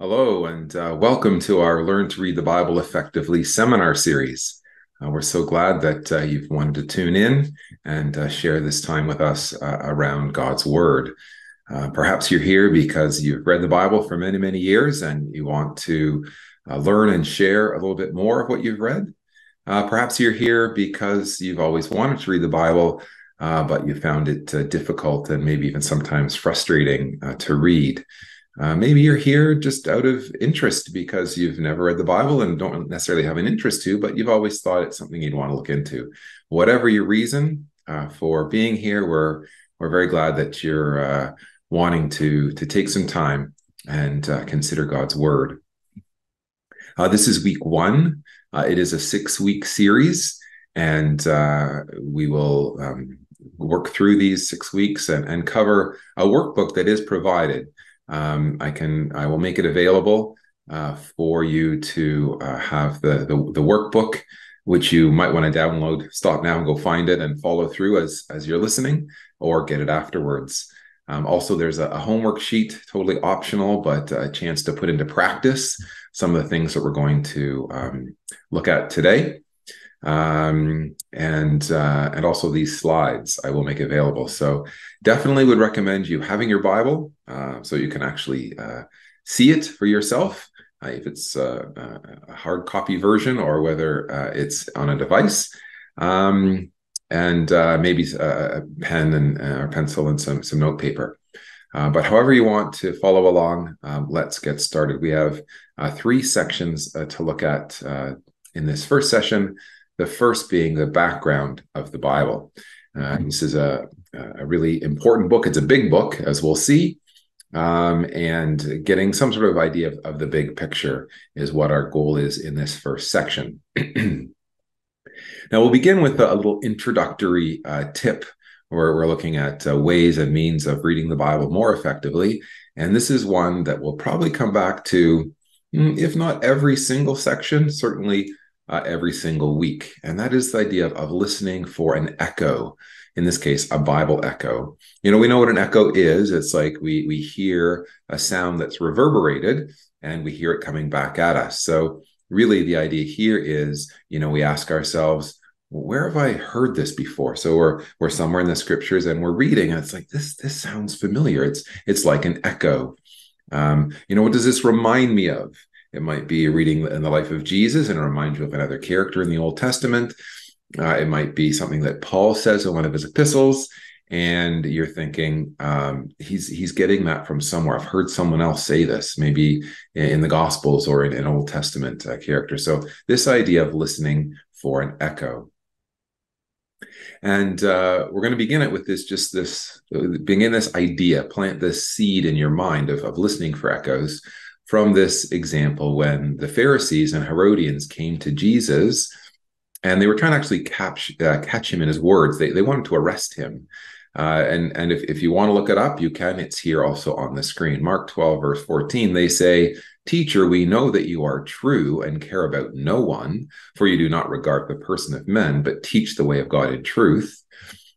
Hello, and uh, welcome to our Learn to Read the Bible Effectively seminar series. Uh, we're so glad that uh, you've wanted to tune in and uh, share this time with us uh, around God's Word. Uh, perhaps you're here because you've read the Bible for many, many years and you want to learn and share a little bit more of what you've read. perhaps you're here because you've always wanted to read the Bible, but you found it difficult and maybe even sometimes frustrating to read. Uh, maybe you're here just out of interest because you've never read the Bible and don't necessarily have an interest to, but you've always thought it's something you'd want to look into. Whatever your reason uh, for being here, we're we're very glad that you're uh, wanting to to take some time and uh, consider God's Word. Uh, this is week one. Uh, it is a six week series, and we will um, work through these six weeks and, and cover a workbook that is provided um, I can I will make it available uh, for you to uh, have the, the, the workbook, which you might want to download. Stop now and go find it and follow through as as you're listening, or get it afterwards. Um, also, there's a, a, homework sheet, totally optional, but a chance to put into practice some of the things that we're going to um, look at today um, and uh, and also these slides I will make available. So definitely would recommend you having your Bible uh, so you can actually uh, see it for yourself. Uh, if it's uh, a hard copy version or whether uh, it's on a device, um, and maybe a pen and or pencil and some some note paper. but however you want to follow along, um, let's get started. We have three sections to look at in this first session. The first being the background of the Bible. Uh, this is a, a, really important book. It's a big book, as we'll see. Um, and getting some sort of idea of, of, the big picture is what our goal is in this first section. now, we'll begin with a, a little introductory uh, tip where we're looking at uh, ways and means of reading the Bible more effectively. And this is one that we'll probably come back to, mm, if not every single section, certainly uh, every single week. And that is the idea of, of listening for an echo. In this case, a Bible echo. You know, we know what an echo is. It's like we we hear a sound that's reverberated and we hear it coming back at us. So really the idea here is, you know, we ask ourselves, where have I heard this before? So we're we're somewhere in the scriptures and we're reading, and it's like this this sounds familiar. It's it's like an echo. Um, you know, what does this remind me of? It might be a reading in the life of Jesus and remind you of another character in the Old Testament. Uh, it might be something that Paul says in one of his epistles, and you're thinking um, he's he's getting that from somewhere. I've heard someone else say this, maybe in the Gospels or in an Old Testament uh, character. So this idea of listening for an echo. And uh, we're going to begin it with this, just this, begin this idea, plant this seed in your mind of, of listening for echoes from this example when the Pharisees and Herodians came to Jesus and they were trying to actually catch uh, catch him in his words. They they wanted to arrest him. Uh, and and if, if you want to look it up, you can. It's here also on the screen. Mark 12, verse 14, they say, Teacher, we know that you are true and care about no one, for you do not regard the person of men, but teach the way of God in truth.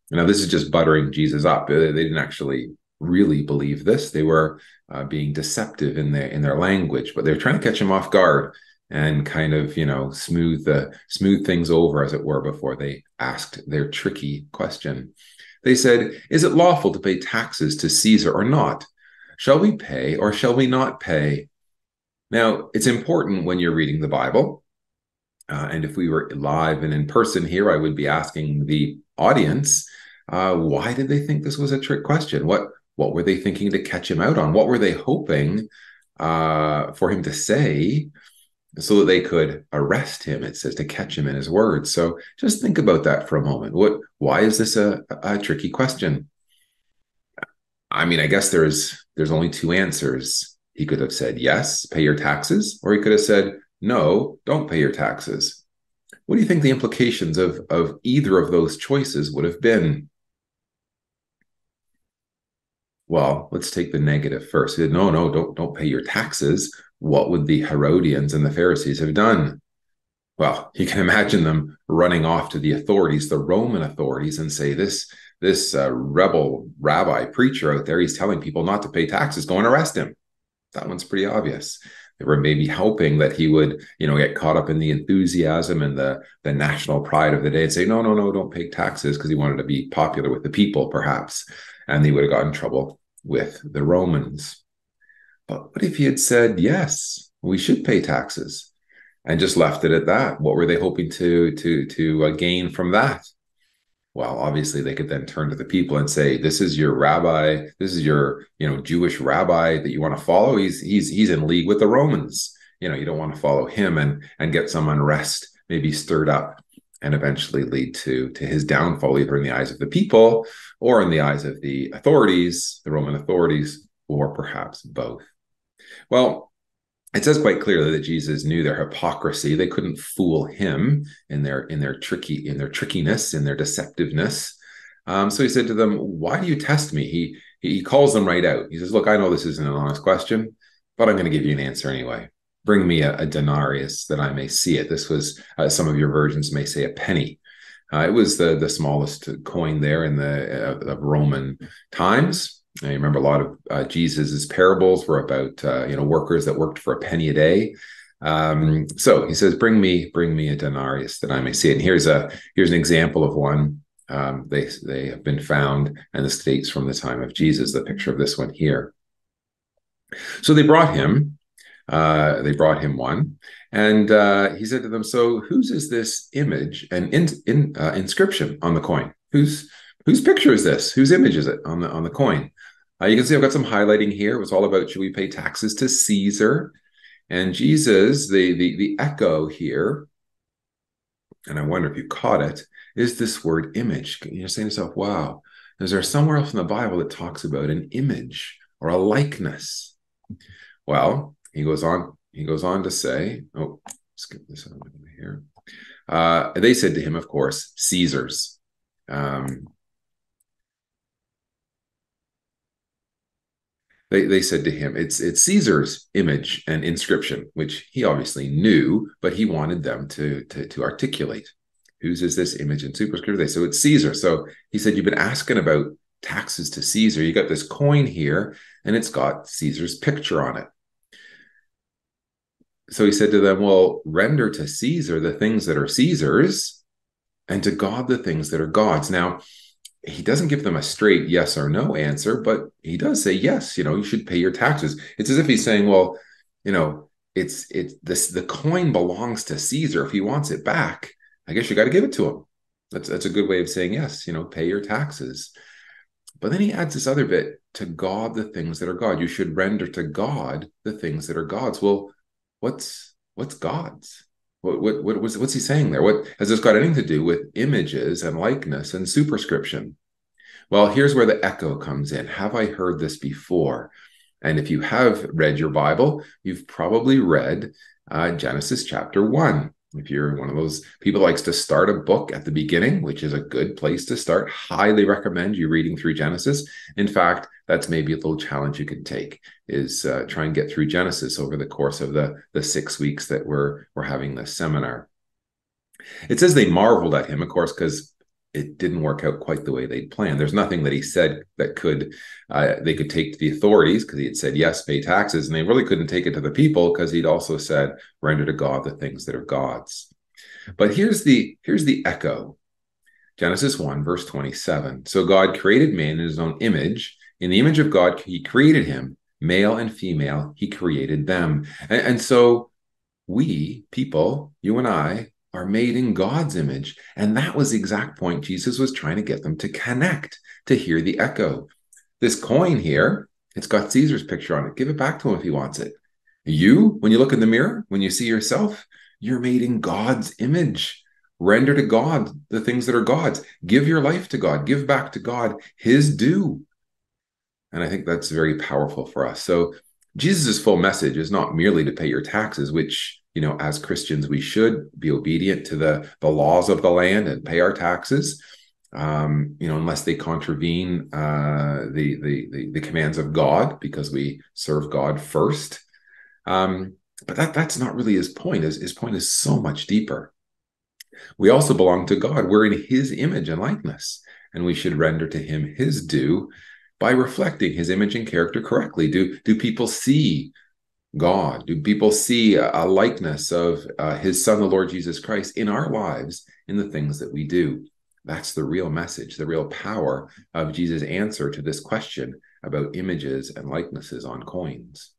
Now, this is just buttering Jesus up. They didn't actually really believe this. They were uh, being deceptive in their in their language, but they're trying to catch him off guard and kind of you know smooth the smooth things over as it were before they asked their tricky question. They said, "Is it lawful to pay taxes to Caesar or not? Shall we pay or shall we not pay?" Now, it's important when you're reading the Bible. Uh, and if we were live and in person here, I would be asking the audience, uh, why did they think this was a trick question? What what were they thinking to catch him out on? What were they hoping uh, for him to say so that they could arrest him? It says to catch him in his words. So just think about that for a moment. What? Why is this a, a tricky question? I mean, I guess there's there's only two answers. He could have said yes, pay your taxes, or he could have said no, don't pay your taxes. What do you think the implications of of either of those choices would have been? Well, let's take the negative first. Said, no, no, don't don't pay your taxes. What would the Herodians and the Pharisees have done? Well, you can imagine them running off to the authorities, the Roman authorities, and say, "This this uh, rebel rabbi preacher out there, he's telling people not to pay taxes. Go and arrest him." that one's pretty obvious. They were maybe hoping that he would, you know, get caught up in the enthusiasm and the the national pride of the day and say, no, no, no, don't pay taxes because he wanted to be popular with the people, perhaps, and he would have got in trouble with the Romans. But what if he had said, yes, we should pay taxes, and just left it at that? What were they hoping to to to uh, gain from that? well obviously they could then turn to the people and say this is your rabbi this is your you know jewish rabbi that you want to follow he's he's he's in league with the romans you know you don't want to follow him and and get some unrest maybe stirred up and eventually lead to to his downfall either in the eyes of the people or in the eyes of the authorities the roman authorities or perhaps both well it says quite clearly that Jesus knew their hypocrisy. They couldn't fool him in their in their tricky in their trickiness in their deceptiveness. Um, so he said to them, "Why do you test me?" He he calls them right out. He says, "Look, I know this isn't an honest question, but I'm going to give you an answer anyway. Bring me a, a denarius that I may see it." This was uh, some of your versions may say a penny. Uh, it was the the smallest coin there in the uh, Roman times. I remember a lot of uh, Jesus's parables were about uh, you know workers that worked for a penny a day. Um, so he says, "Bring me, bring me a denarius that I may see it." And here's a here's an example of one. Um, they they have been found, and this dates from the time of Jesus. The picture of this one here. So they brought him. Uh, they brought him one, and uh, he said to them, "So whose is this image and in, in, uh, inscription on the coin? Whose whose picture is this? Whose image is it on the on the coin?" Uh, you can see I've got some highlighting here. It was all about should we pay taxes to Caesar? And Jesus, the, the, the echo here, and I wonder if you caught it, is this word image. You're saying to yourself, wow, is there somewhere else in the Bible that talks about an image or a likeness? Well, he goes on, he goes on to say, oh, skip this out here. Uh, they said to him, of course, Caesar's. Um, they, they said to him, it's, it's Caesar's image and inscription, which he obviously knew, but he wanted them to, to, to articulate. Whose is this image and superscript? They so it's Caesar. So he said, You've been asking about taxes to Caesar. You got this coin here, and it's got Caesar's picture on it. So he said to them, Well, render to Caesar the things that are Caesar's, and to God the things that are God's. Now, he doesn't give them a straight yes or no answer, but he does say yes. You know, you should pay your taxes. It's as if he's saying, well, you know, it's it's this the coin belongs to Caesar. If he wants it back, I guess you got to give it to him. That's that's a good way of saying yes. You know, pay your taxes. But then he adds this other bit to God the things that are God. You should render to God the things that are God's. Well, what's what's God's? What, what, what what's, what's he saying there? What has this got anything to do with images and likeness and superscription? Well, here's where the echo comes in. Have I heard this before? And if you have read your Bible, you've probably read uh, Genesis chapter one. If you're one of those people likes to start a book at the beginning, which is a good place to start, highly recommend you reading through Genesis. In fact, that's maybe a little challenge you can take is uh, try and get through Genesis over the course of the the six weeks that we're we're having this seminar. It says they marveled at him, of course, because it didn't work out quite the way they'd planned. There's nothing that he said that could uh, they could take to the authorities because he had said yes, pay taxes, and they really couldn't take it to the people because he'd also said render to God the things that are God's. But here's the here's the echo. Genesis 1, verse 27. So God created man in his own image. In the image of God, he created him, male and female, he created them. And, and so we, people, you and I, are made in God's image. And that was the exact point Jesus was trying to get them to connect, to hear the echo. This coin here, it's got Caesar's picture on it. Give it back to him if he wants it. You, when you look in the mirror, when you see yourself, you're made in God's image. Render to God the things that are God's. Give your life to God. Give back to God his due. And I think that's very powerful for us. So Jesus' full message is not merely to pay your taxes, which you know, as Christians, we should be obedient to the the laws of the land and pay our taxes. Um, you know, unless they contravene uh, the, the, the the commands of God, because we serve God first. Um, but that that's not really his point. His, his point is so much deeper. We also belong to God. We're in His image and likeness, and we should render to Him His due by reflecting His image and character correctly. Do do people see God? Do people see a, likeness of uh, his son, the Lord Jesus Christ, in our lives, in the things that we do? That's the real message, the real power of Jesus' answer to this question about images and likenesses on coins.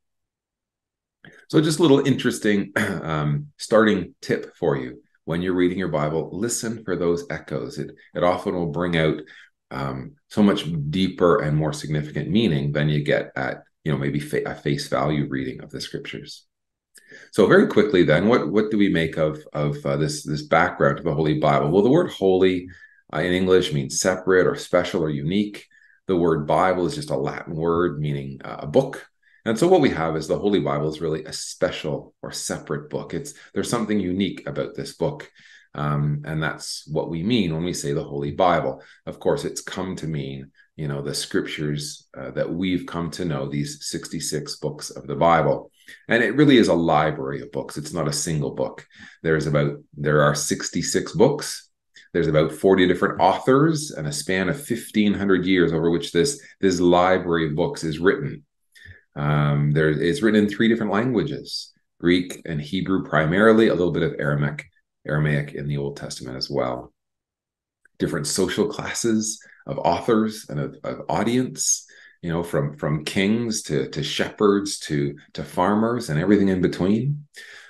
So, just a little interesting um, starting tip for you when you're reading your Bible, listen for those echoes. It, it often will bring out um, so much deeper and more significant meaning than you get at you know maybe fa- a face value reading of the scriptures. So very quickly, then, what what do we make of of uh, this this background to the Holy Bible? Well, the word "holy" uh, in English means separate or special or unique. The word Bible is just a Latin word meaning uh, a book. And so what we have is the Holy Bible is really a special or separate book. It's there's something unique about this book. Um, and that's what we mean when we say the Holy Bible. Of course, it's come to mean, you know, the scriptures uh, that we've come to know, these 66 books of the Bible. And it really is a library of books. It's not a single book. There's about, there are 66 books. There's about 40 different authors and a span of 1500 years over which this, this library of books is written. Um, there, it's written in three different languages Greek and Hebrew primarily, a little bit of Aramaic Aramaic in the Old Testament as well. Different social classes of authors and of, of audience, you know, from from kings to to shepherds to to farmers and everything in between.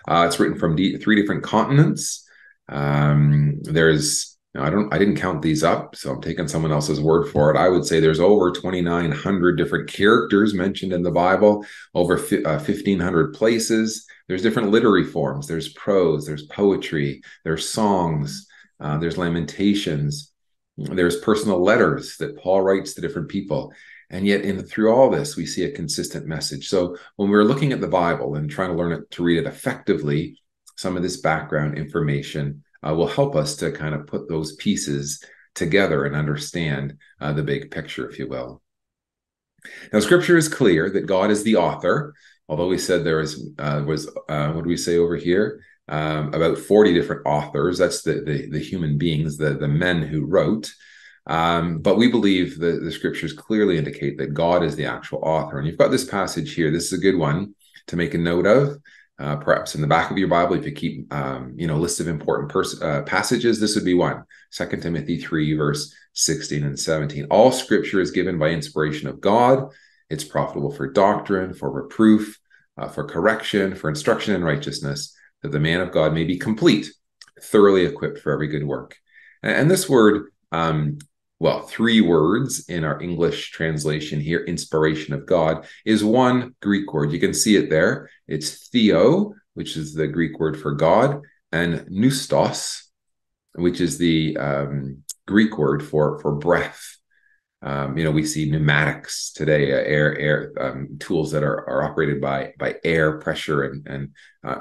Uh, it's written from d- three different continents. Um, there's I don't I didn't count these up, so I'm taking someone else's word for it. I would say there's over 2,900 different characters mentioned in the Bible, over fi- uh, 1,500 places. There's different literary forms. There's prose, there's poetry, there's songs, uh, there's lamentations, there's personal letters that Paul writes to different people. And yet, in through all this, we see a consistent message. So when we're looking at the Bible and trying to learn it to read it effectively, some of this background information uh, will help us to kind of put those pieces together and understand uh, the big picture, if you will. Now, Scripture is clear that God is the author although we said there was uh, was uh, what do we say over here um, about 40 different authors. That's the, the, the human beings the the men who wrote. Um, but we believe that the scriptures clearly indicate that god is the actual author. And you've got this passage here. This is a good one to make a note of uh, perhaps in the back of your bible if you keep um, you know list of important pers- uh, passages this would be one. Second timothy 3 verse 16 and 17 all scripture is given by inspiration of god. It's profitable for doctrine, for reproof, uh, for correction, for instruction in righteousness, that the man of God may be complete, thoroughly equipped for every good work. And, this word, um, well, three words in our English translation here, inspiration of God, is one Greek word. You can see it there. It's theo, which is the Greek word for God, and pneustos, which is the um, Greek word for, for breath. Um, you know, we see pneumatics today, uh, air air um, tools that are, are operated by by air pressure and and uh,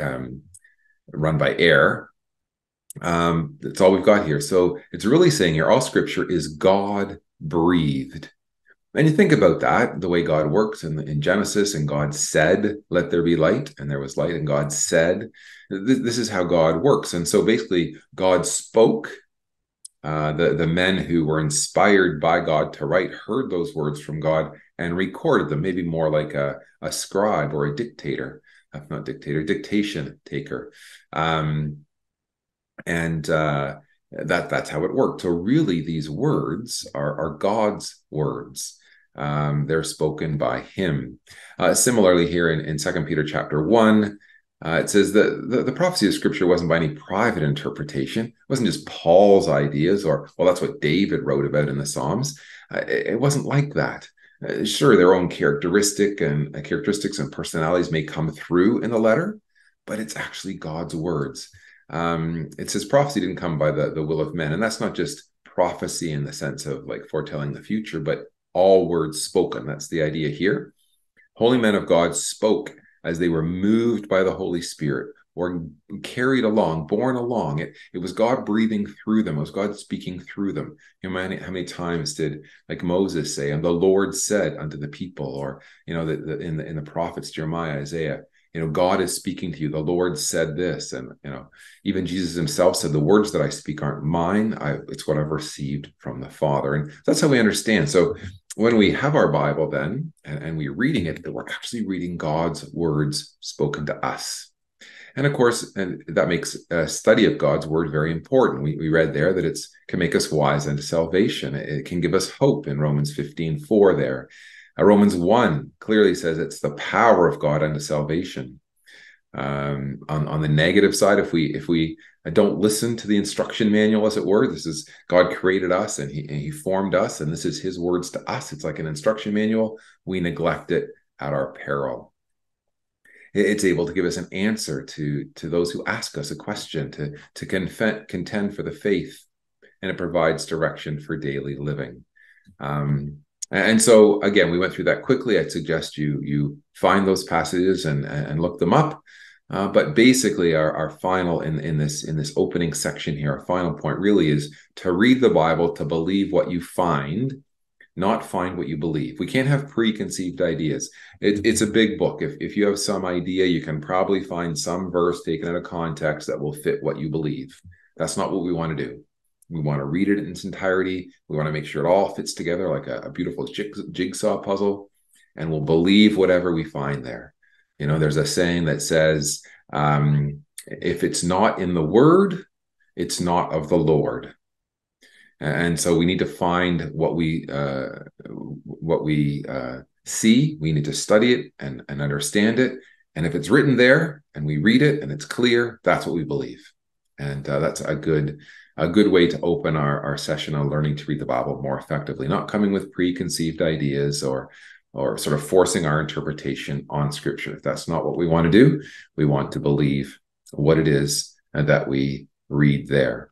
um, run by air. Um, that's all we've got here. So it's really saying here, all Scripture is God breathed. And you think about that, the way God works in, in Genesis, and God said, "Let there be light," and there was light, and God said, "This, this is how God works." And so basically, God spoke uh, the the men who were inspired by God to write heard those words from God and recorded them, maybe more like a, a scribe or a dictator, not dictator, dictation taker, um, and uh, that that's how it worked. So really, these words are are God's words. Um, they're spoken by Him. Uh, similarly, here in, in Second Peter chapter one, uh, it says that the, the, prophecy of scripture wasn't by any private interpretation. It wasn't just Paul's ideas or, well, that's what David wrote about in the Psalms. Uh, it, it, wasn't like that. Uh, sure, their own characteristic and uh, characteristics and personalities may come through in the letter, but it's actually God's words. Um, it says prophecy didn't come by the, the will of men. And that's not just prophecy in the sense of like foretelling the future, but all words spoken. That's the idea here. Holy men of God spoke as they were moved by the Holy Spirit or carried along, borne along. It, it was God breathing through them. It was God speaking through them. You know, how many, times did like Moses say, and the Lord said unto the people, or, you know, the, the, in, the, in the prophets, Jeremiah, Isaiah, you know, God is speaking to you. The Lord said this. And, you know, even Jesus himself said, the words that I speak aren't mine. I, it's what I've received from the Father. And that's how we understand. So when we have our Bible, then, and, and we're reading it, that we're actually reading God's words spoken to us. And of course, and that makes a study of God's word very important. We, we read there that it can make us wise unto salvation. It, can give us hope in Romans 15, 4 there. Uh, Romans 1 clearly says it's the power of God unto salvation. Um, on, on the negative side, if we if we don't listen to the instruction manual, as it were, this is God created us and he, and he formed us, and this is his words to us. It's like an instruction manual. We neglect it at our peril. It's able to give us an answer to to those who ask us a question to to contend for the faith and it provides direction for daily living. Um, and so again we went through that quickly. I'd suggest you you find those passages and and look them up uh, but basically our, our final in, in this in this opening section here our final point really is to read the bible to believe what you find not find what you believe. We can't have preconceived ideas. It, it's a big book. If, if you have some idea, you can probably find some verse taken out of context that will fit what you believe. That's not what we want to do. We want to read it in its entirety. We want to make sure it all fits together like a, a beautiful jigsaw puzzle, and we'll believe whatever we find there. You know, there's a saying that says, um, if it's not in the word, it's not of the Lord. And so we need to find what we uh, what we uh, see. We need to study it and, and understand it. And if it's written there and we read it and it's clear that's what we believe. And uh, that's a good a good way to open our, our session on learning to read the bible more effectively. Not coming with preconceived ideas or or sort of forcing our interpretation on scripture if that's not what we want to do we want to believe what it is that we read there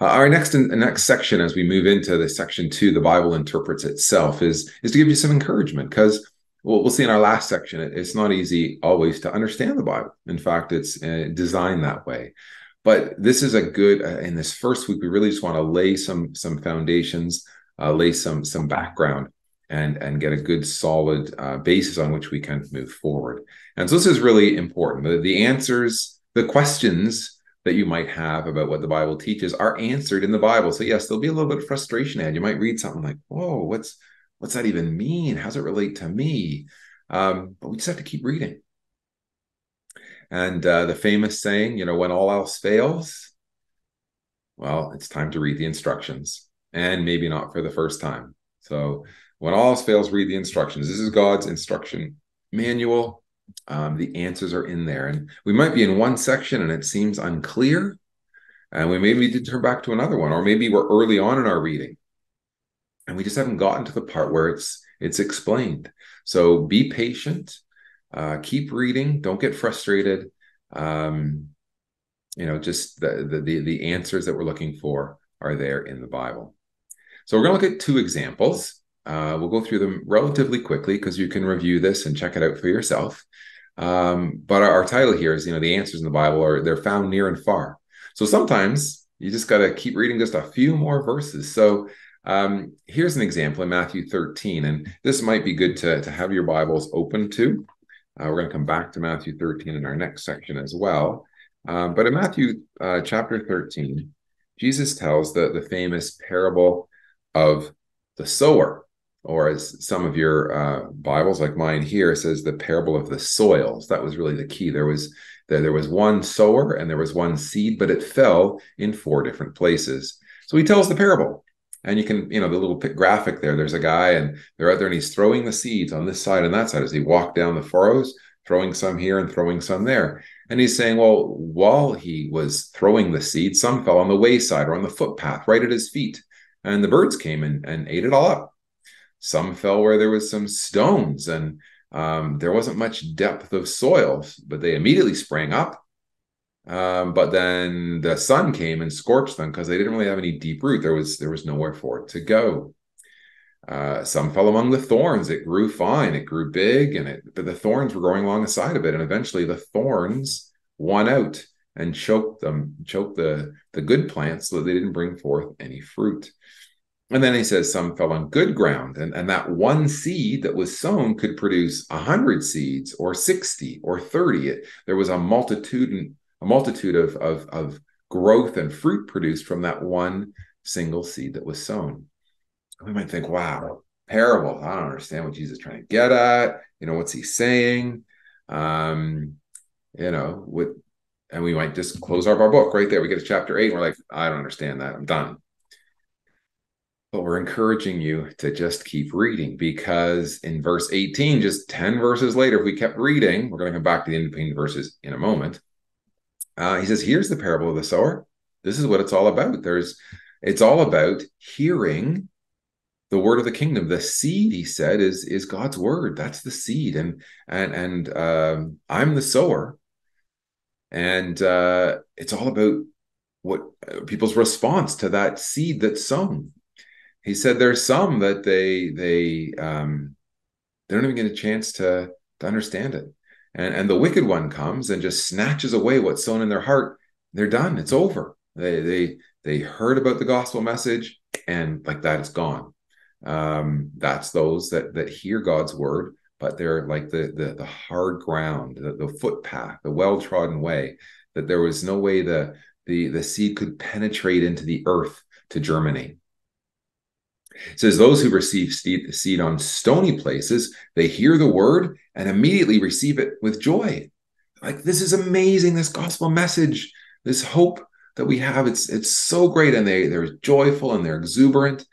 uh, our next next section, as we move into the section two, the Bible interprets itself, is is to give you some encouragement because well, we'll see in our last section, it, it's not easy always to understand the Bible. In fact, it's uh, designed that way. But this is a good. Uh, in this first week, we really just want to lay some some foundations, uh, lay some some background, and and get a good solid uh, basis on which we can move forward. And so this is really important. The, the answers, the questions that you might have about what the Bible teaches are answered in the Bible. So yes, there'll be a little bit of frustration and you might read something like, "Whoa, what's what's that even mean? How does it relate to me?" Um, but we just have to keep reading. And uh, the famous saying, you know, when all else fails, well, it's time to read the instructions, and maybe not for the first time. So when all else fails, read the instructions. This is God's instruction manual um, the answers are in there. And we might be in one section and it seems unclear. And we maybe need to turn back to another one, or maybe we're early on in our reading and we just haven't gotten to the part where it's it's explained. So be patient, uh, keep reading, don't get frustrated. Um, you know, just the, the the answers that we're looking for are there in the Bible. So we're going to look at two examples. Uh, we'll go through them relatively quickly because you can review this and check it out for yourself. Um, but our, our, title here is, you know, the answers in the Bible are they're found near and far. So sometimes you just got to keep reading just a few more verses. So um, here's an example in Matthew 13, and this might be good to, to have your Bibles open to. Uh, we're going to come back to Matthew 13 in our next section as well. Um, but in Matthew uh, chapter 13, Jesus tells the, the famous parable of the sower or as some of your uh, Bibles, like mine here, says the parable of the soils. That was really the key. There was there, there was one sower and there was one seed, but it fell in four different places. So he tells the parable, and you can, you know, the little graphic there. There's a guy, and they're out there, and he's throwing the seeds on this side and that side as he walked down the furrows, throwing some here and throwing some there. And he's saying, well, while he was throwing the seed, some fell on the wayside or on the footpath right at his feet, and the birds came and, and ate it all up. Some fell where there was some stones and um, there wasn't much depth of soil, but they immediately sprang up. Um, but then the sun came and scorched them because they didn't really have any deep root. There was there was nowhere for it to go. Uh, some fell among the thorns. It grew fine. It grew big, and it but the thorns were growing along the side of it, and eventually the thorns won out and choked them, choked the the good plants, so that they didn't bring forth any fruit. And then he says some fell on good ground, and, and that one seed that was sown could produce a hundred seeds or 60 or 30. It, there was a multitude a multitude of, of, of growth and fruit produced from that one single seed that was sown. we might think, wow, parable. I don't understand what Jesus is trying to get at. You know, what's he saying? Um, you know, what and we might just close up our book right there. We get to chapter eight, and we're like, I don't understand that. I'm done. But we're encouraging you to just keep reading because in verse 18, just 10 verses later, if we kept reading, we're going to come back to the independent verses in a moment. Uh, he says, Here's the parable of the sower. This is what it's all about. There's it's all about hearing the word of the kingdom the seed he said is is god's word that's the seed and and and um, i'm the sower and uh, it's all about what uh, people's response to that seed that's sown he said there's some that they they um, they don't even get a chance to to understand it and and the wicked one comes and just snatches away what's sown in their heart they're done it's over they they they heard about the gospel message and like that it's gone um, that's those that that hear God's word, but they're like the the, the hard ground, the, the footpath, the well trodden way. That there was no way the the the seed could penetrate into the earth to germinate. It says those who receive seed, on stony places, they hear the word and immediately receive it with joy. Like this is amazing, this gospel message, this hope that we have. It's it's so great, and they they're joyful and they're exuberant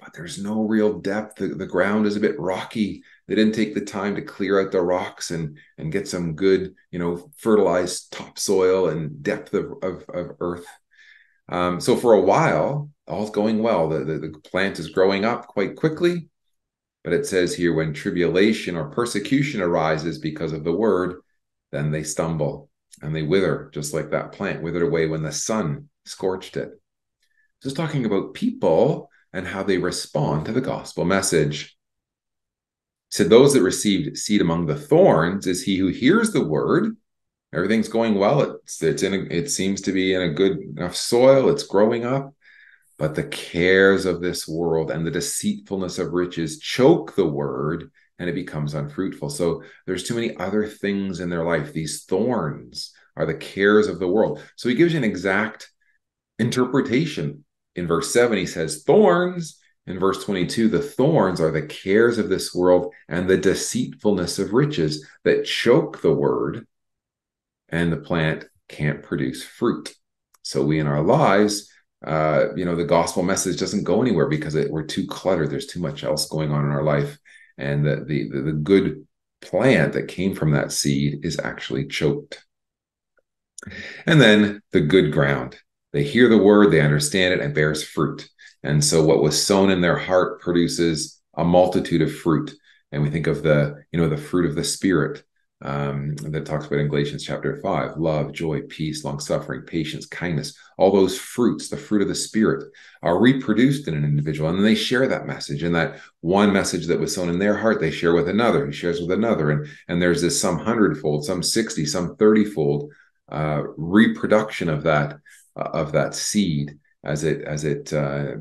but there's no real depth. The, the ground is a bit rocky. They didn't take the time to clear out the rocks and and get some good, you know, fertilized topsoil and depth of, of, of earth. Um, so for a while, all's going well. The, the, the plant is growing up quite quickly. But it says here when tribulation or persecution arises because of the word, then they stumble and they wither, just like that plant withered away when the sun scorched it. Just talking about people and how they respond to the gospel message. So those that received seed among the thorns is he who hears the word. Everything's going well. It's it's in a, it seems to be in a good enough soil. It's growing up, but the cares of this world and the deceitfulness of riches choke the word, and it becomes unfruitful. So there's too many other things in their life. These thorns are the cares of the world. So he gives you an exact interpretation in verse 7, he says, Thorns. In verse 22, the thorns are the cares of this world and the deceitfulness of riches that choke the word, and the plant can't produce fruit. So, we in our lives, uh, you know, the gospel message doesn't go anywhere because it, we're too cluttered. There's too much else going on in our life. And the, the, the good plant that came from that seed is actually choked. And then the good ground. They hear the word, they understand it, and bears fruit. And so what was sown in their heart produces a multitude of fruit. And we think of the, you know, the fruit of the spirit um, that talks about in Galatians chapter five: love, joy, peace, long suffering, patience, kindness. All those fruits, the fruit of the spirit, are reproduced in an individual, and then they share that message. And that one message that was sown in their heart, they share with another. He shares with another, and and there's this some hundredfold, some sixty, some thirtyfold uh, reproduction of that uh, of that seed as it as it uh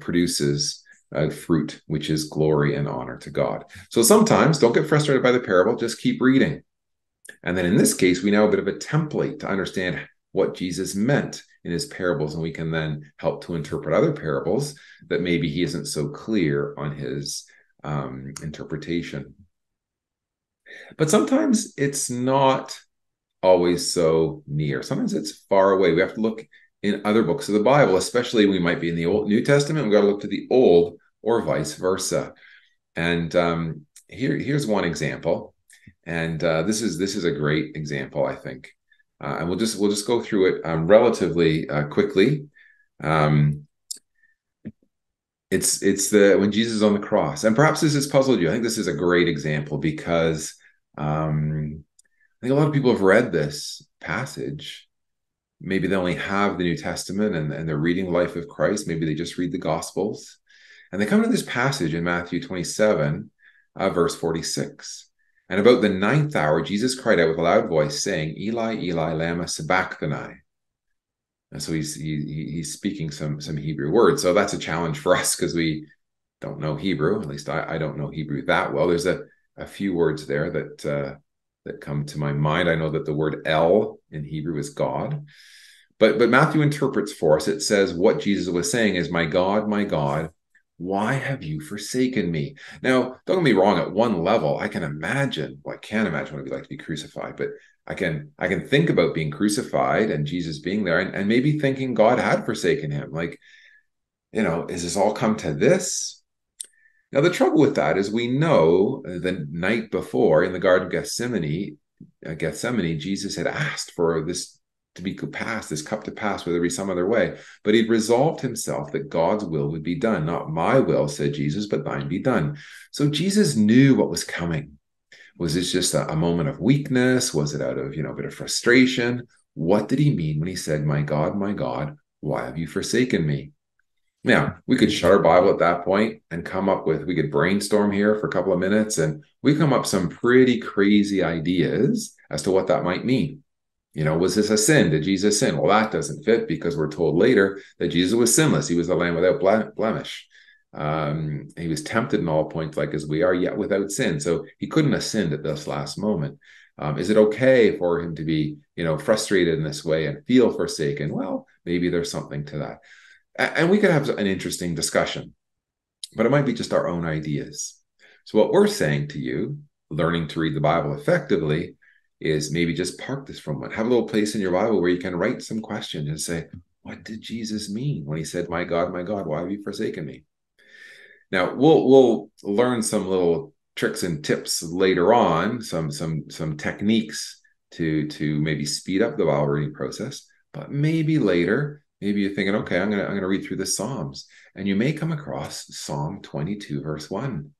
produces uh, fruit, which is glory and honor to God. So sometimes don't get frustrated by the parable; just keep reading. And then in this case, we know a bit of a template to understand what Jesus meant in his parables, and we can then help to interpret other parables that maybe he isn't so clear on his um, interpretation. But sometimes it's not always so near. Sometimes it's far away. We have to look in other books of the Bible, especially we might be in the Old New Testament. We've got to look to the Old or vice versa. And um, here, here's one example, and uh, this is this is a great example, I think. Uh, and we'll just we'll just go through it um, relatively uh, quickly. Um, it's it's the when Jesus is on the cross, and perhaps this has puzzled you. I think this is a great example because um, I think a lot of people have read this passage. Maybe they only have the New Testament and, and they're reading the life of Christ. Maybe they just read the Gospels. And they come to this passage in Matthew 27, uh, verse 46. And about the ninth hour, Jesus cried out with a loud voice, saying, Eli, Eli, lama sabachthani. And so he's he, he's speaking some some Hebrew words. So that's a challenge for us because we don't know Hebrew. At least I, I don't know Hebrew that well. There's a, a few words there that uh, that come to my mind. I know that the word El in Hebrew is God. But but Matthew interprets for us. It says what Jesus was saying is, "My God, my God, why have you forsaken me? Now, don't get me wrong, at one level, I can imagine, well, I can't imagine what it'd be like to be crucified, but I can I can think about being crucified and Jesus being there and, and maybe thinking God had forsaken him. Like, you know, is this all come to this? Now, the trouble with that is we know the night before in the Garden of Gethsemane, uh, Gethsemane, Jesus had asked for this to be passed, this cup to pass, whether it be some other way. But he'd resolved himself that God's will would be done. Not my will, said Jesus, but thine be done. So Jesus knew what was coming. Was this just a, a moment of weakness? Was it out of, you know, a bit of frustration? What did he mean when he said, My God, my God, why have you forsaken me? Now, we could shut our Bible at that point and come up with, we could brainstorm here for a couple of minutes and we come up some pretty crazy ideas as to what that might mean. You know, was this a sin? Did Jesus sin? Well, that doesn't fit because we're told later that Jesus was sinless. He was the lamb without blemish. Um, he was tempted in all points, like as we are, yet without sin. So he couldn't have sinned at this last moment. Um, is it okay for him to be, you know, frustrated in this way and feel forsaken? Well, maybe there's something to that. And we could have an interesting discussion, but it might be just our own ideas. So, what we're saying to you, learning to read the Bible effectively, is maybe just park this for a moment. Have a little place in your Bible where you can write some questions and say, What did Jesus mean when he said, My God, my God, why have you forsaken me? Now we'll we'll learn some little tricks and tips later on, some some some techniques to to maybe speed up the Bible reading process. But maybe later, maybe you're thinking, okay, I'm gonna I'm gonna read through the Psalms, and you may come across Psalm 22, verse one.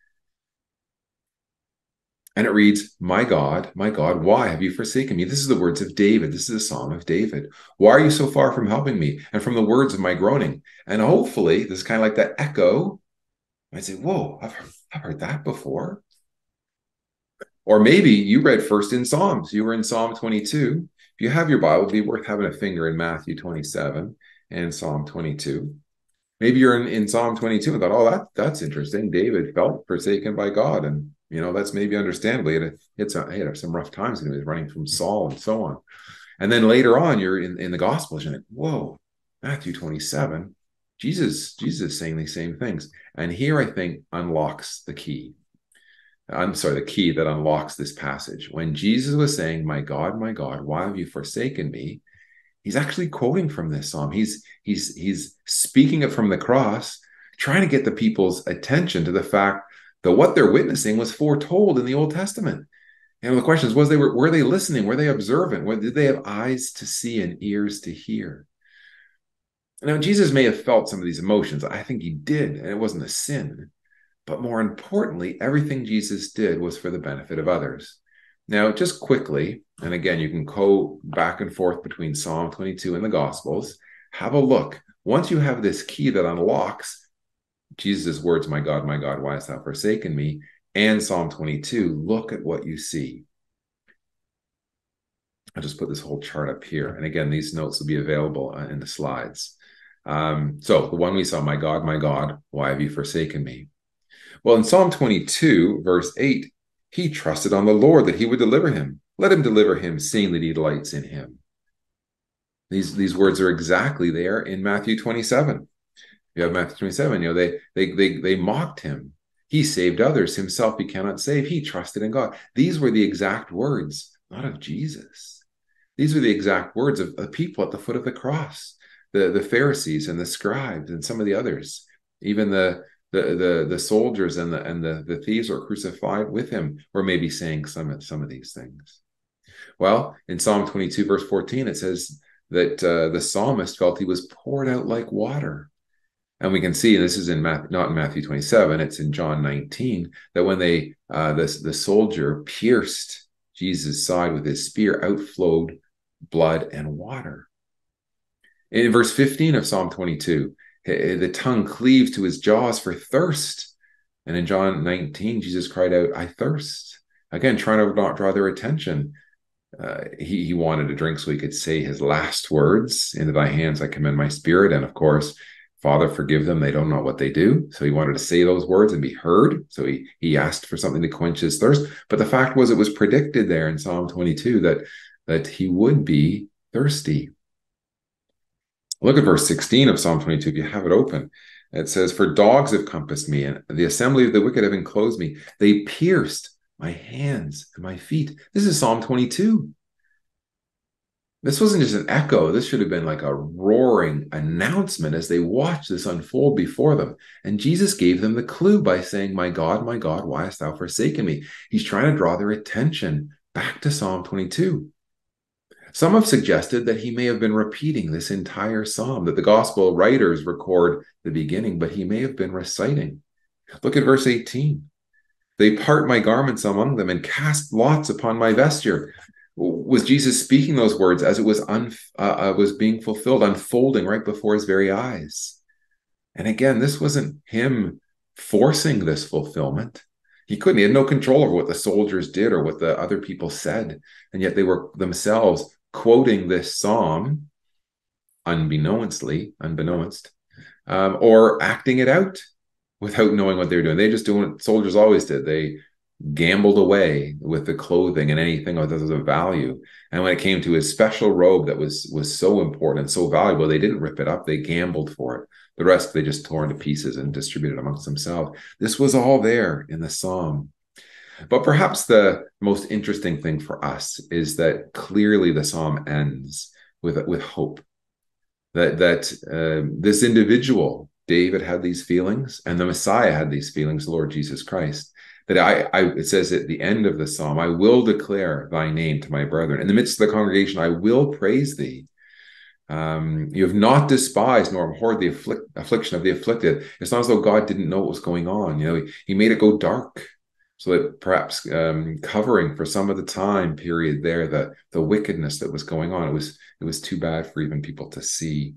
And it reads, My God, my God, why have you forsaken me? This is the words of David. This is a psalm of David. Why are you so far from helping me and from the words of my groaning? And hopefully, this is kind of like that echo. i'd say, Whoa, I've heard, I've heard that before. Or maybe you read first in Psalms. You were in Psalm 22. If you have your Bible, it'd be worth having a finger in Matthew 27 and Psalm 22. Maybe you're in, in Psalm 22 and thought, oh, that, that's interesting. David felt forsaken by God. And you know, that's maybe understandably. It hits uh, he had some rough times and he was running from Saul and so on. And then later on, you're in, in the Gospels, and like, whoa, Matthew 27, Jesus, Jesus is saying these same things. And here I think unlocks the key. I'm sorry, the key that unlocks this passage. When Jesus was saying, My God, my God, why have you forsaken me? He's actually quoting from this psalm. He's he's he's speaking it from the cross, trying to get the people's attention to the fact that what they're witnessing was foretold in the Old Testament. And the question is, was they were, were they listening? Were they observant? Were, did they have eyes to see and ears to hear? Now, Jesus may have felt some of these emotions. I think he did, and it wasn't a sin. But more importantly, everything Jesus did was for the benefit of others. Now, just quickly, and again, you can go back and forth between Psalm 22 and the Gospels. Have a look. Once you have this key that unlocks Jesus' words, My God, my God, why hast thou forsaken me? And Psalm 22, look at what you see. I'll just put this whole chart up here. And again, these notes will be available uh, in the slides. Um, so the one we saw, My God, my God, why have you forsaken me? Well, in Psalm 22, verse 8, he trusted on the Lord that he would deliver him. Let him deliver him, seeing that he delights in him. These, these words are exactly there in Matthew 27. You have Matthew 27, you know, they they they they mocked him. He saved others, himself he cannot save. He trusted in God. These were the exact words, not of Jesus. These were the exact words of the people at the foot of the cross, the, the Pharisees and the scribes and some of the others, even the the the, the soldiers and the and the, the thieves were crucified with him, were maybe saying some, some of these things. Well, in Psalm 22, verse 14, it says that uh, the psalmist felt he was poured out like water and we can see this is in Math, not in Matthew 27, it's in John 19, that when they uh, the, the soldier pierced Jesus' side with his spear, outflowed blood and water. In verse 15 of Psalm 22, the tongue cleaves to his jaws for thirst. And in John 19, Jesus cried out, I thirst. Again, trying to not draw their attention. Uh, he, he wanted a drink so he could say his last words Into thy hands I commend my spirit. And of course, Father, forgive them. They don't know what they do. So he wanted to say those words and be heard. So he, he asked for something to quench his thirst. But the fact was, it was predicted there in Psalm 22 that, that he would be thirsty. Look at verse 16 of Psalm 22 if you have it open. It says, For dogs have compassed me, and the assembly of the wicked have enclosed me. They pierced my hands and my feet. This is Psalm 22. This wasn't just an echo. This should have been like a roaring announcement as they watched this unfold before them. And Jesus gave them the clue by saying, My God, my God, why hast thou forsaken me? He's trying to draw their attention back to Psalm 22. Some have suggested that he may have been repeating this entire psalm, that the gospel writers record the beginning, but he may have been reciting. Look at verse 18. They part my garments among them and cast lots upon my vesture. Was Jesus speaking those words as it was un, uh, uh, was being fulfilled, unfolding right before his very eyes? And again, this wasn't him forcing this fulfillment. He couldn't. He had no control over what the soldiers did or what the other people said, and yet they were themselves quoting this psalm unbeknownstly, unbeknownst, um, or acting it out without knowing what they're doing. They just doing what soldiers always did. They gambled away with the clothing and anything that was of value. And when it came to his special robe that was was so important, so valuable, they didn't rip it up. They gambled for it. The rest they just tore into pieces and distributed amongst themselves. This was all there in the psalm. But perhaps the most interesting thing for us is that clearly the psalm ends with with hope. That that uh, this individual David had these feelings, and the Messiah had these feelings, Lord Jesus Christ. That I, I, it says at the end of the psalm, I will declare thy name to my brethren. In the midst of the congregation, I will praise thee. Um, you have not despised nor abhorred the afflict, affliction of the afflicted. It's not as though God didn't know what was going on. You know, he, he made it go dark so that perhaps um, covering for some of the time period there the the wickedness that was going on. It was it was too bad for even people to see.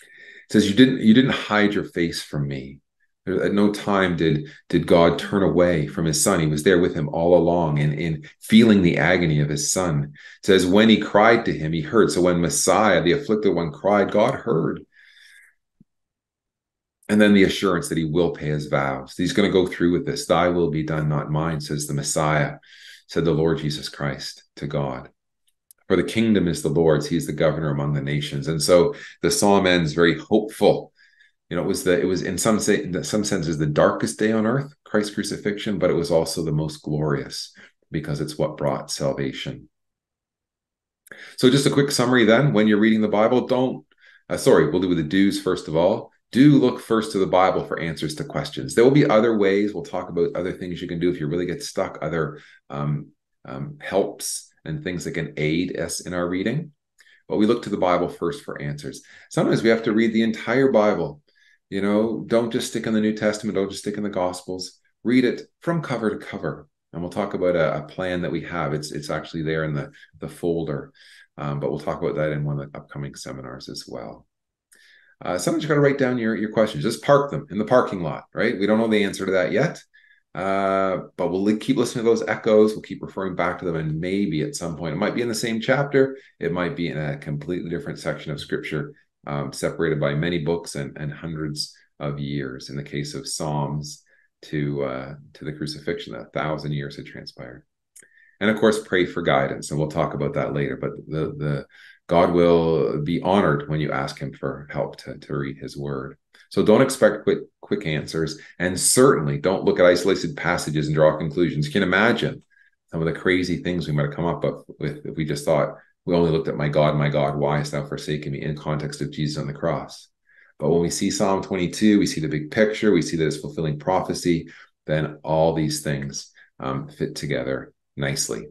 It says you didn't you didn't hide your face from me. At no time did did god turn away from his son. He was there with him all along and in feeling the agony of his son. It says when he cried to him he heard. So when messiah the afflicted one cried god heard and then the assurance that he will pay his vows he's going to go through with this thy will be done not mine says the messiah said the lord jesus christ to god for the kingdom is the Lord's. He's the governor among the nations. And so the psalm ends very hopeful. You know, it was the it was in some say in some senses the darkest day on earth, Christ's crucifixion, but it was also the most glorious because it's what brought salvation. So just a quick summary then, when you're reading the Bible, don't uh, sorry, we'll do with the do's first of all. Do look first to the Bible for answers to questions. There will be other ways. We'll talk about other things you can do if you really get stuck, other um, um, helps and things that can aid us in our reading. But we look to the Bible first for answers. Sometimes we have to read the entire Bible. You know, don't just stick in the New Testament, don't just stick in the Gospels. Read it from cover to cover. And we'll talk about a, a plan that we have. It's it's actually there in the, the folder. Um, but we'll talk about that in one of the upcoming seminars as well. Uh, sometimes you got to write down your, your questions. Just park them in the parking lot, right? We don't know the answer to that yet. Uh, but we'll keep listening to those echoes. We'll keep referring back to them, and maybe at some point, it might be in the same chapter. It might be in a completely different section of Scripture, um, separated by many books and, and hundreds of years. In the case of Psalms, to uh, to the crucifixion, a thousand years had transpired. And of course, pray for guidance, and we'll talk about that later. But the the God will be honored when you ask Him for help to to read His Word. So don't expect quick quick answers, and certainly don't look at isolated passages and draw conclusions. You can imagine some of the crazy things we might have come up with if we just thought we only looked at my God, my God, why hast thou forsaken me in context of Jesus on the cross. But when we see Psalm 22, we see the big picture, we see that it's fulfilling prophecy, then all these things um, fit together nicely.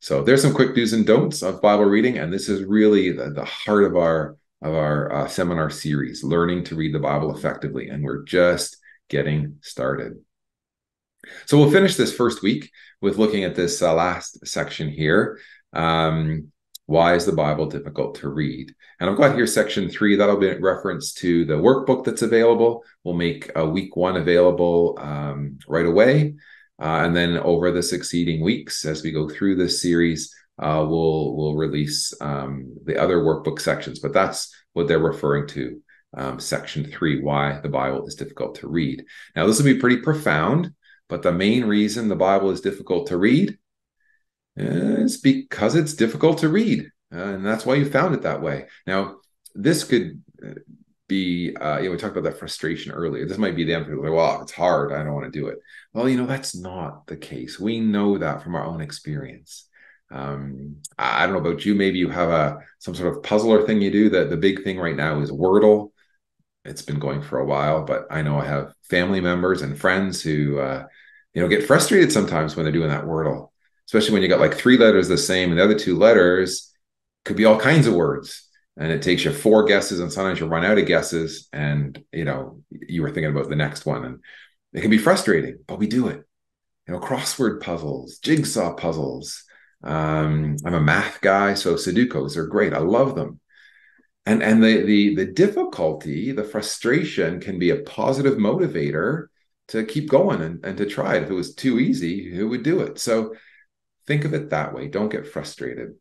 So there's some quick do's and don'ts of Bible reading, and this is really the, the heart of our of our uh, seminar series, Learning to Read the Bible Effectively. And we're just getting started. So we'll finish this first week with looking at this uh, last section here. Um, why is the Bible difficult to read? And I've got here section three. That'll be in reference to the workbook that's available. We'll make a week one available um, right away. Uh, and then over the succeeding weeks, as we go through this series, uh, we'll we'll release um, the other workbook sections. But that's what they're referring to. Um, section three, why the Bible is difficult to read. Now, this will be pretty profound, but the main reason the Bible is difficult to read is because it's difficult to read, uh, and that's why you found it that way. Now, this could be uh, you know we talked about that frustration earlier. This might be the end empathy like well it's hard. I don't want to do it. Well you know that's not the case. We know that from our own experience. Um, i don't know about you. Maybe you have a some sort of puzzle or thing you do. That the big thing right now is wordle. It's been going for a while but i know i have family members and friends who uh, you know get frustrated sometimes when they're doing that wordle especially when you got like three letters the same and the other two letters could be all kinds of words and it takes you four guesses and sometimes you run out of guesses and you know you were thinking about the next one and it can be frustrating but we do it. You know crossword puzzles jigsaw puzzles. Um, i'm a math guy so sudokus are great. I love them. And and the the the difficulty the frustration can be a positive motivator to keep going and, and to try it. If it was too easy who would do it? So think of it that way. Don't get frustrated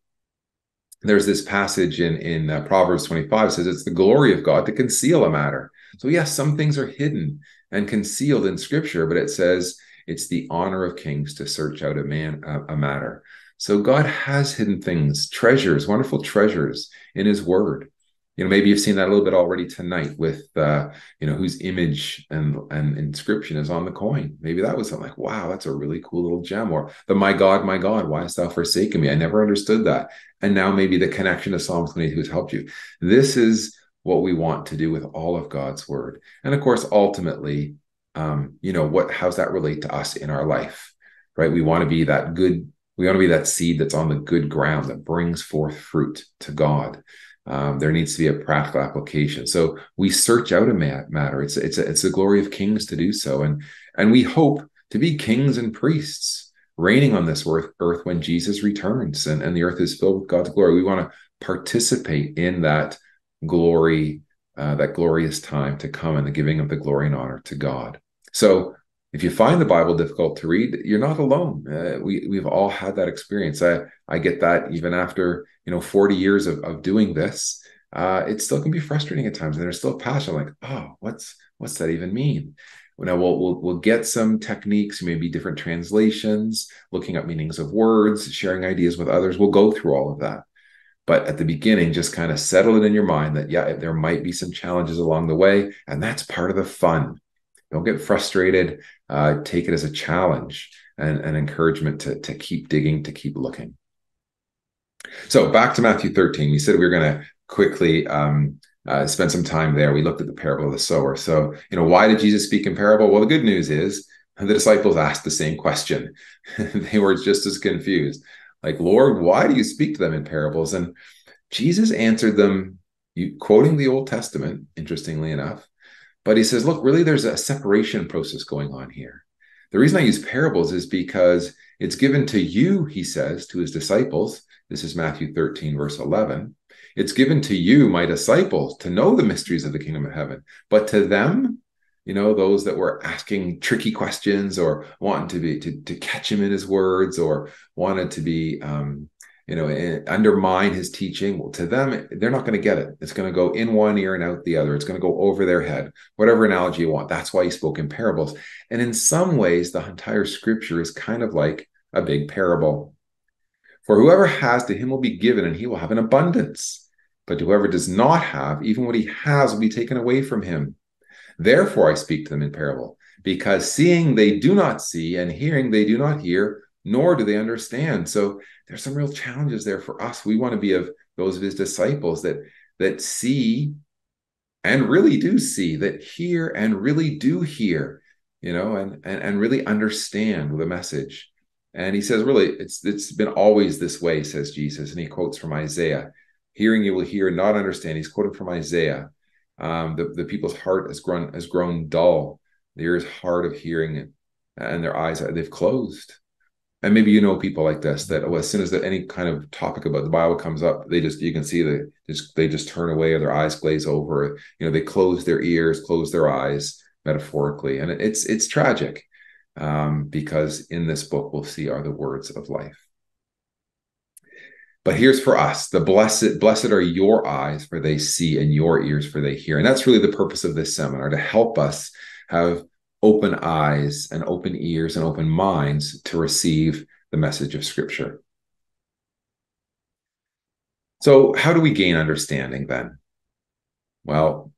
there's this passage in in uh, Proverbs 25 says it's the glory of God to conceal a matter. So yes, some things are hidden and concealed in Scripture, but it says it's the honor of kings to search out a man a, a matter. So God has hidden things, treasures, wonderful treasures in His Word you know maybe you've seen that a little bit already tonight with uh you know whose image and and inscription is on the coin. Maybe that was something like wow that's a really cool little gem or the my god my god why hast thou forsaken me? I never understood that. And now maybe the connection to psalm 22 has helped you. This is what we want to do with all of god's word. And of course ultimately um you know what how's that relate to us in our life right? We want to be that good we want to be that seed that's on the good ground that brings forth fruit to god um, there needs to be a practical application. So we search out a matter. It's it's it's the glory of kings to do so, and and we hope to be kings and priests reigning on this earth, earth when Jesus returns and, and the earth is filled with God's glory. We want to participate in that glory, uh, that glorious time to come and the giving of the glory and honor to God. So if you find the Bible difficult to read, you're not alone. Uh, we we've all had that experience. I I get that even after you know 40 years of, of doing this. Uh, it still can be frustrating at times, and there's still passion. Like, oh, what's what's that even mean? Now we'll, we'll we'll get some techniques, maybe different translations, looking up meanings of words, sharing ideas with others. We'll go through all of that. But at the beginning, just kind of settle it in your mind that yeah, there might be some challenges along the way, and that's part of the fun don't get frustrated. Uh, take it as a challenge and an encouragement to, to keep digging, to keep looking. So back to Matthew 13. We said we were going to quickly um, uh, spend some time there. We looked at the parable of the sower. So, you know, why did Jesus speak in parable? Well, the good news is the disciples asked the same question. they were just as confused. Like, Lord, why do you speak to them in parables? And Jesus answered them, you, quoting the Old Testament, interestingly enough, but he says, look, really, there's a separation process going on here. The reason I use parables is because it's given to you, he says, to his disciples. This is Matthew 13, verse 11. It's given to you, my disciples, to know the mysteries of the kingdom of heaven. But to them, you know, those that were asking tricky questions or wanting to be to, to catch him in his words or wanted to be um, you know, eh, undermine his teaching, well, to them, they're not going to get it. It's going to go in one ear and out the other. It's going to go over their head, whatever analogy you want. That's why he spoke in parables. And in some ways, the entire scripture is kind of like a big parable. For whoever has to him will be given, and he will have an abundance. But whoever does not have, even what he has will be taken away from him. Therefore, I speak to them in parable, because seeing they do not see, and hearing they do not hear, nor do they understand. So there's some real challenges there for us. We want to be of those of his disciples that that see and really do see, that hear and really do hear, you know, and and, and really understand the message. And he says, really, it's it's been always this way, says Jesus. And he quotes from Isaiah. Hearing you will hear, not understand. He's quoting from Isaiah. Um, the, the people's heart has grown has grown dull. The ears hard of hearing, and their eyes they've closed and maybe you know people like this that well, as soon as that any kind of topic about the Bible comes up, they just you can see that just they just turn away or their eyes glaze over. You know, they close their ears, close their eyes metaphorically, and it's it's tragic um, because in this book we'll see are the words of life. But here's for us the blessed blessed are your eyes for they see and your ears for they hear, and that's really the purpose of this seminar to help us have open eyes and open ears and open minds to receive the message of Scripture. So, how do we gain understanding then? Well,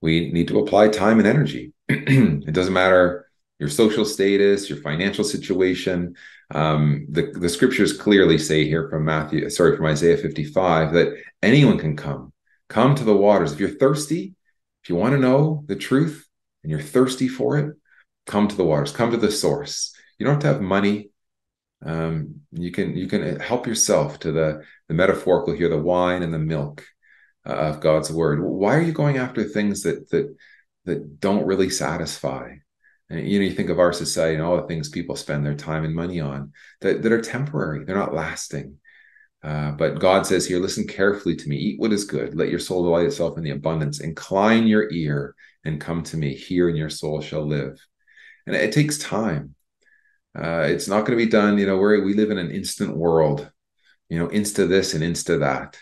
we need to apply time and energy. it doesn't matter your social status, your financial situation. Um, the, the scriptures clearly say here from Matthew, sorry, from Isaiah 55, that anyone can come. Come to the waters. If you're thirsty, if you want to know the truth and you're thirsty for it, come to the waters, come to the source. You don't have to have money. Um, you can you can help yourself to the the metaphorical here, the wine and the milk uh, of God's word. Why are you going after things that that that don't really satisfy? And you know, you think of our society and all the things people spend their time and money on that, that are temporary, they're not lasting. Uh, but God says hear, listen carefully to me, eat what is good, let your soul delight itself in the abundance, incline your ear and come to me, here and your soul shall live. And it takes time. Uh, it's not going to be done, you know, where we live in an instant world, you know, insta this and insta that.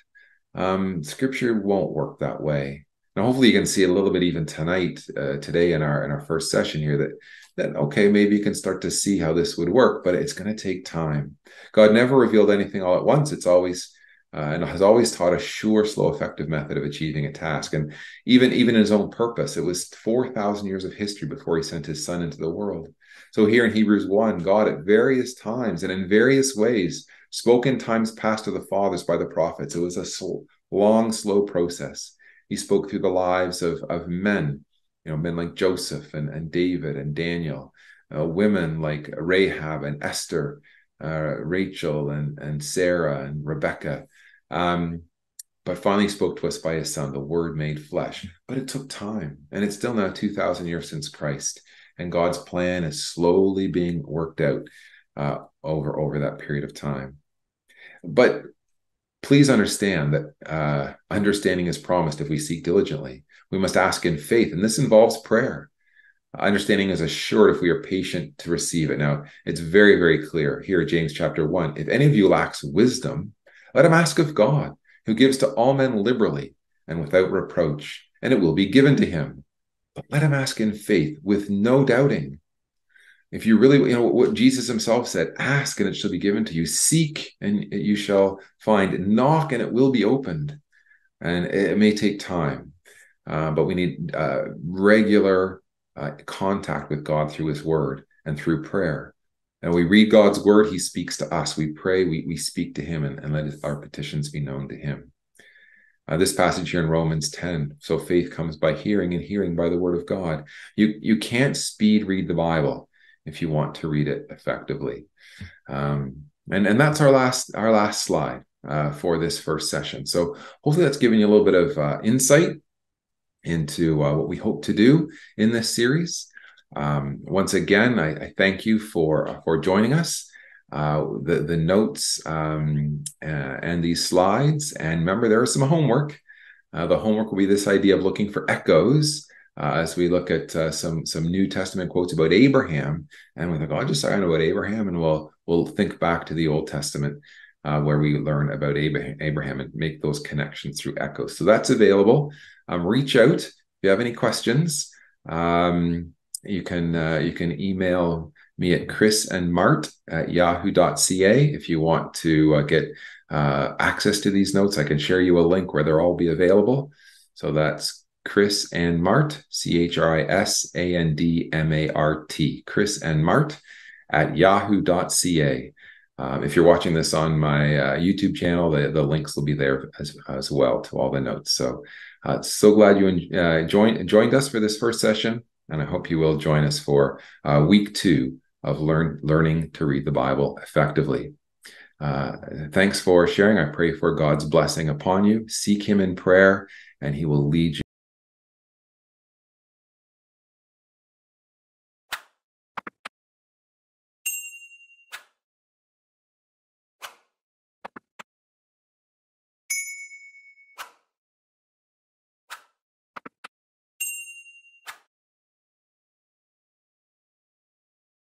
Um, scripture won't work that way. And hopefully you can see a little bit even tonight, uh, today in our in our first session here that that okay, maybe you can start to see how this would work, but it's going to take time. God never revealed anything all at once. It's always uh, and has always taught a sure, slow, effective method of achieving a task. And even even in his own purpose, it was four thousand years of history before he sent his son into the world. So here in Hebrews one, God at various times and in various ways spoke in times past to the fathers by the prophets. It was a long, slow process. He spoke through the lives of, of men, you know, men like Joseph and, and David and Daniel, uh, women like Rahab and Esther, uh, Rachel and, and Sarah and Rebecca. Um, but finally spoke to us by his son, the word made flesh. But it took time. And it's still now 2,000 years since Christ. And God's plan is slowly being worked out uh, over, over that period of time. But please understand that uh, understanding is promised if we seek diligently. We must ask in faith, and this involves prayer. Understanding is assured if we are patient to receive it. Now, it's very, very clear here, James chapter 1. If any of you lacks wisdom, let him ask of God, who gives to all men liberally and without reproach, and it will be given to him. But let him ask in faith with no doubting. If you really, you know, what Jesus himself said, ask and it shall be given to you, seek and you shall find, knock and it will be opened. And it, may take time, uh, but we need uh, regular uh, contact with God through his word and through prayer. And we read God's word, he speaks to us. We pray, we, we speak to him, and, and let our petitions be known to him. Uh, this passage here in Romans 10. So faith comes by hearing, and hearing by the word of God. You you can't speed read the Bible if you want to read it effectively. Um, and and that's our last our last slide uh, for this first session. So hopefully that's given you a little bit of uh, insight into uh, what we hope to do in this series. Um, once again, I, I, thank you for for joining us. Uh, the the notes um, uh, and these slides, and remember there is some homework. Uh, the homework will be this idea of looking for echoes uh, as we look at uh, some some New Testament quotes about Abraham, and we think, oh, I just I don't know about Abraham, and we'll we'll think back to the Old Testament uh, where we learn about Abraham, Abraham and make those connections through echoes. So that's available. Um, reach out if you have any questions. Um, you can uh, you can email me at chris and mart at yahoo.ca if you want to uh, get uh, access to these notes. I can share you a link where they'll all be available. So that's Chris and Mart, C H R I S A N D M A R T, Chris and Mart at yahoo.ca. Um, if you're watching this on my uh, YouTube channel, the, the links will be there as, as well to all the notes. So, uh, so glad you uh, joined joined us for this first session, and I hope you will join us for uh, week two of learn learning to read the Bible effectively. Uh, thanks for sharing. I pray for God's blessing upon you. Seek Him in prayer, and He will lead you.